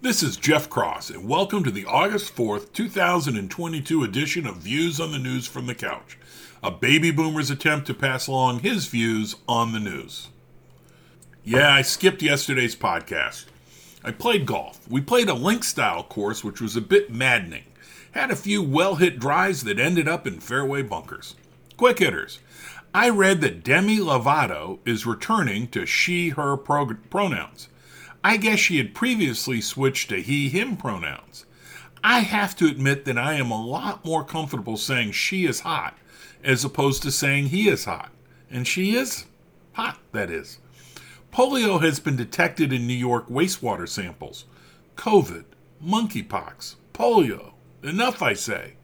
This is Jeff Cross, and welcome to the August 4th, 2022 edition of Views on the News from the Couch, a baby boomer's attempt to pass along his views on the news. Yeah, I skipped yesterday's podcast. I played golf. We played a link style course, which was a bit maddening. Had a few well hit drives that ended up in fairway bunkers. Quick hitters. I read that Demi Lovato is returning to she her pro- pronouns. I guess she had previously switched to he him pronouns. I have to admit that I am a lot more comfortable saying she is hot as opposed to saying he is hot. And she is hot, that is. Polio has been detected in New York wastewater samples. COVID, monkeypox, polio. Enough, I say.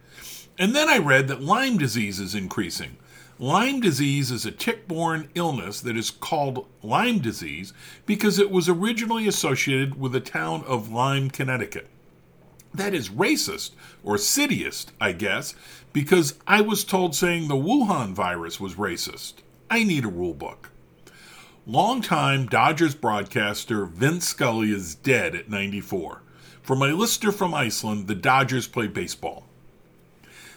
And then I read that Lyme disease is increasing. Lyme disease is a tick borne illness that is called Lyme disease because it was originally associated with the town of Lyme, Connecticut. That is racist, or cityist, I guess, because I was told saying the Wuhan virus was racist. I need a rule book. Longtime Dodgers broadcaster Vin Scully is dead at 94. For my listener from Iceland, the Dodgers play baseball.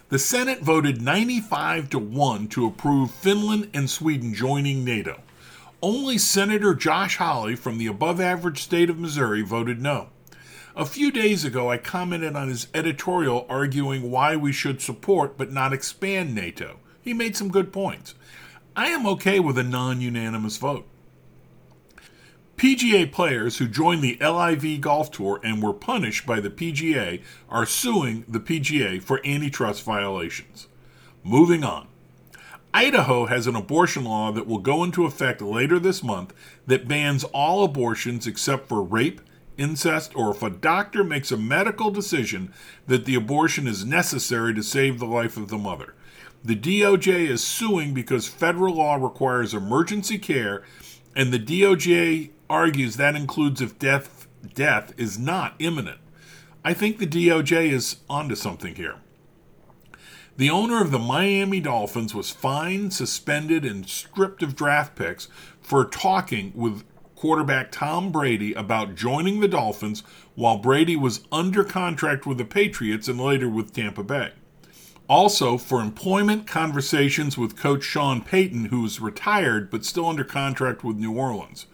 The Senate voted 95 to 1 to approve Finland and Sweden joining NATO. Only Senator Josh Hawley from the above average state of Missouri voted no. A few days ago, I commented on his editorial arguing why we should support but not expand NATO. He made some good points. I am okay with a non unanimous vote. PGA players who joined the LIV Golf Tour and were punished by the PGA are suing the PGA for antitrust violations. Moving on. Idaho has an abortion law that will go into effect later this month that bans all abortions except for rape, incest, or if a doctor makes a medical decision that the abortion is necessary to save the life of the mother. The DOJ is suing because federal law requires emergency care, and the DOJ argues that includes if death death is not imminent. I think the DOJ is onto something here. The owner of the Miami Dolphins was fined, suspended, and stripped of draft picks for talking with quarterback Tom Brady about joining the Dolphins while Brady was under contract with the Patriots and later with Tampa Bay. Also, for employment conversations with coach Sean Payton, who is retired but still under contract with New Orleans.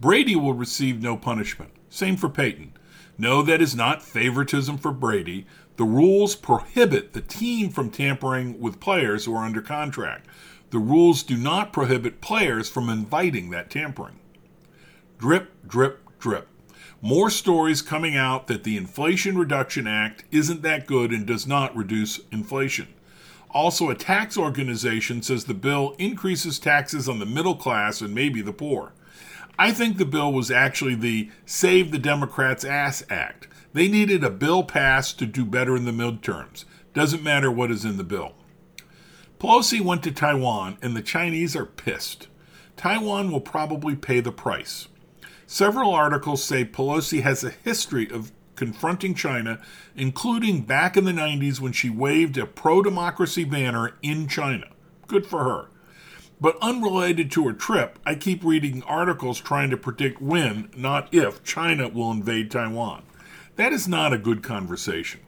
Brady will receive no punishment. Same for Payton. No, that is not favoritism for Brady. The rules prohibit the team from tampering with players who are under contract. The rules do not prohibit players from inviting that tampering. Drip, drip, drip. More stories coming out that the Inflation Reduction Act isn't that good and does not reduce inflation. Also, a tax organization says the bill increases taxes on the middle class and maybe the poor. I think the bill was actually the Save the Democrats Ass Act. They needed a bill passed to do better in the midterms. Doesn't matter what is in the bill. Pelosi went to Taiwan, and the Chinese are pissed. Taiwan will probably pay the price. Several articles say Pelosi has a history of confronting China, including back in the 90s when she waved a pro democracy banner in China. Good for her. But unrelated to her trip, I keep reading articles trying to predict when, not if, China will invade Taiwan. That is not a good conversation.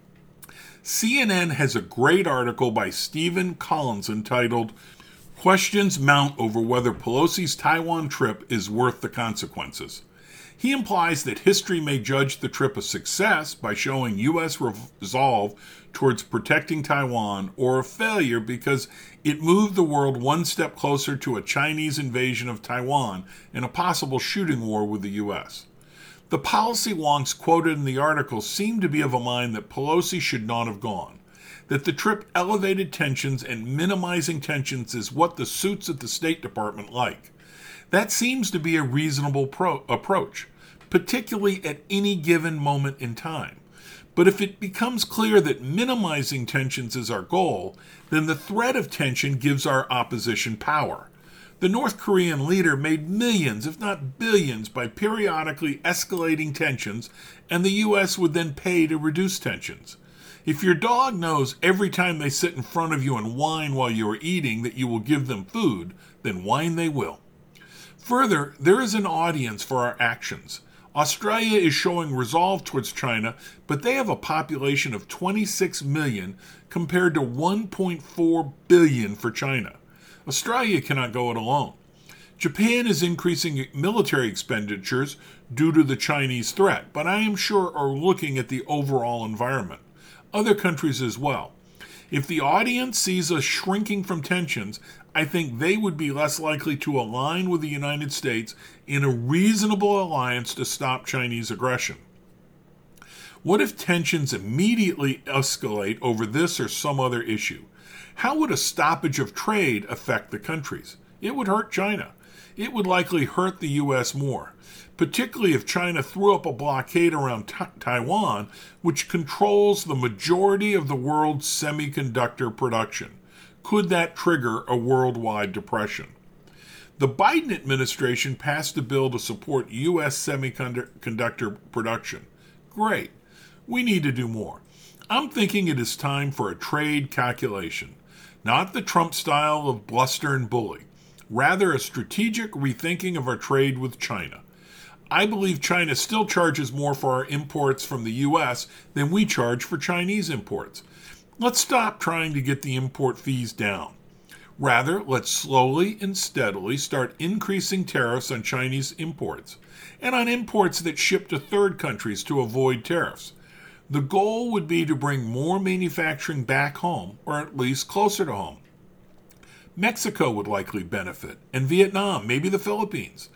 CNN has a great article by Stephen Collins entitled Questions Mount Over Whether Pelosi's Taiwan Trip is Worth the Consequences. He implies that history may judge the trip a success by showing U.S. resolve towards protecting Taiwan, or a failure because it moved the world one step closer to a Chinese invasion of Taiwan and a possible shooting war with the U.S. The policy wonks quoted in the article seem to be of a mind that Pelosi should not have gone, that the trip elevated tensions and minimizing tensions is what the suits at the State Department like. That seems to be a reasonable pro- approach particularly at any given moment in time. But if it becomes clear that minimizing tensions is our goal, then the threat of tension gives our opposition power. The North Korean leader made millions, if not billions, by periodically escalating tensions, and the U.S. would then pay to reduce tensions. If your dog knows every time they sit in front of you and whine while you are eating that you will give them food, then whine they will. Further, there is an audience for our actions. Australia is showing resolve towards China, but they have a population of 26 million compared to 1.4 billion for China. Australia cannot go it alone. Japan is increasing military expenditures due to the Chinese threat, but I am sure are looking at the overall environment. Other countries as well. If the audience sees us shrinking from tensions, I think they would be less likely to align with the United States in a reasonable alliance to stop Chinese aggression. What if tensions immediately escalate over this or some other issue? How would a stoppage of trade affect the countries? It would hurt China. It would likely hurt the U.S. more particularly if China threw up a blockade around Taiwan, which controls the majority of the world's semiconductor production. Could that trigger a worldwide depression? The Biden administration passed a bill to support U.S. semiconductor production. Great. We need to do more. I'm thinking it is time for a trade calculation, not the Trump style of bluster and bully, rather, a strategic rethinking of our trade with China. I believe China still charges more for our imports from the U.S. than we charge for Chinese imports. Let's stop trying to get the import fees down. Rather, let's slowly and steadily start increasing tariffs on Chinese imports and on imports that ship to third countries to avoid tariffs. The goal would be to bring more manufacturing back home, or at least closer to home. Mexico would likely benefit, and Vietnam, maybe the Philippines.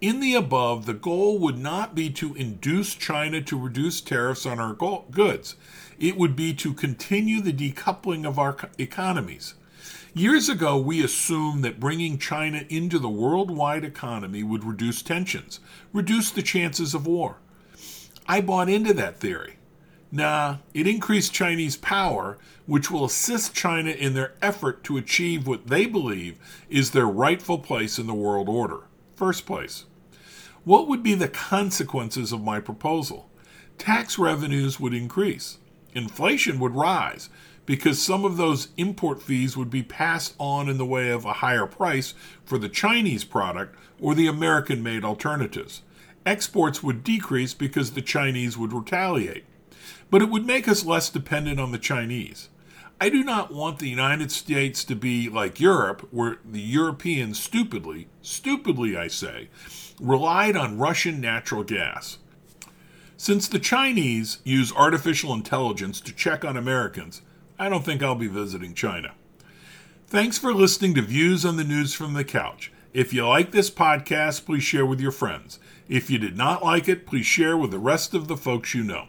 In the above, the goal would not be to induce China to reduce tariffs on our goods. It would be to continue the decoupling of our economies. Years ago, we assumed that bringing China into the worldwide economy would reduce tensions, reduce the chances of war. I bought into that theory. Nah, it increased Chinese power, which will assist China in their effort to achieve what they believe is their rightful place in the world order. First place. What would be the consequences of my proposal? Tax revenues would increase. Inflation would rise because some of those import fees would be passed on in the way of a higher price for the Chinese product or the American made alternatives. Exports would decrease because the Chinese would retaliate. But it would make us less dependent on the Chinese. I do not want the United States to be like Europe, where the Europeans stupidly, stupidly I say, relied on Russian natural gas. Since the Chinese use artificial intelligence to check on Americans, I don't think I'll be visiting China. Thanks for listening to Views on the News from the Couch. If you like this podcast, please share with your friends. If you did not like it, please share with the rest of the folks you know.